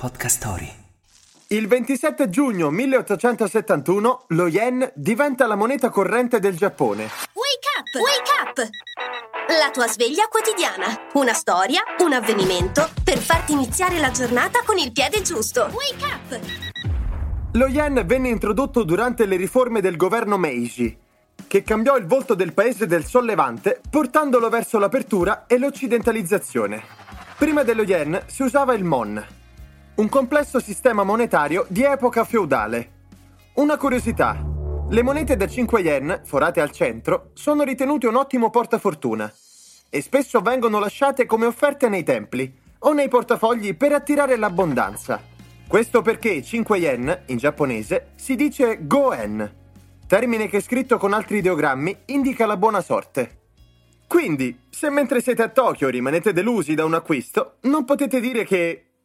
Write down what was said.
Podcast Story. Il 27 giugno 1871 lo yen diventa la moneta corrente del Giappone. Wake up! Wake up! La tua sveglia quotidiana. Una storia, un avvenimento per farti iniziare la giornata con il piede giusto. Wake up! Lo yen venne introdotto durante le riforme del governo Meiji, che cambiò il volto del paese del sollevante portandolo verso l'apertura e l'occidentalizzazione. Prima dello yen si usava il mon, un complesso sistema monetario di epoca feudale. Una curiosità. Le monete da 5 yen, forate al centro, sono ritenute un ottimo portafortuna e spesso vengono lasciate come offerte nei templi o nei portafogli per attirare l'abbondanza. Questo perché 5 yen, in giapponese, si dice goen, termine che scritto con altri ideogrammi indica la buona sorte. Quindi, se mentre siete a Tokyo rimanete delusi da un acquisto, non potete dire che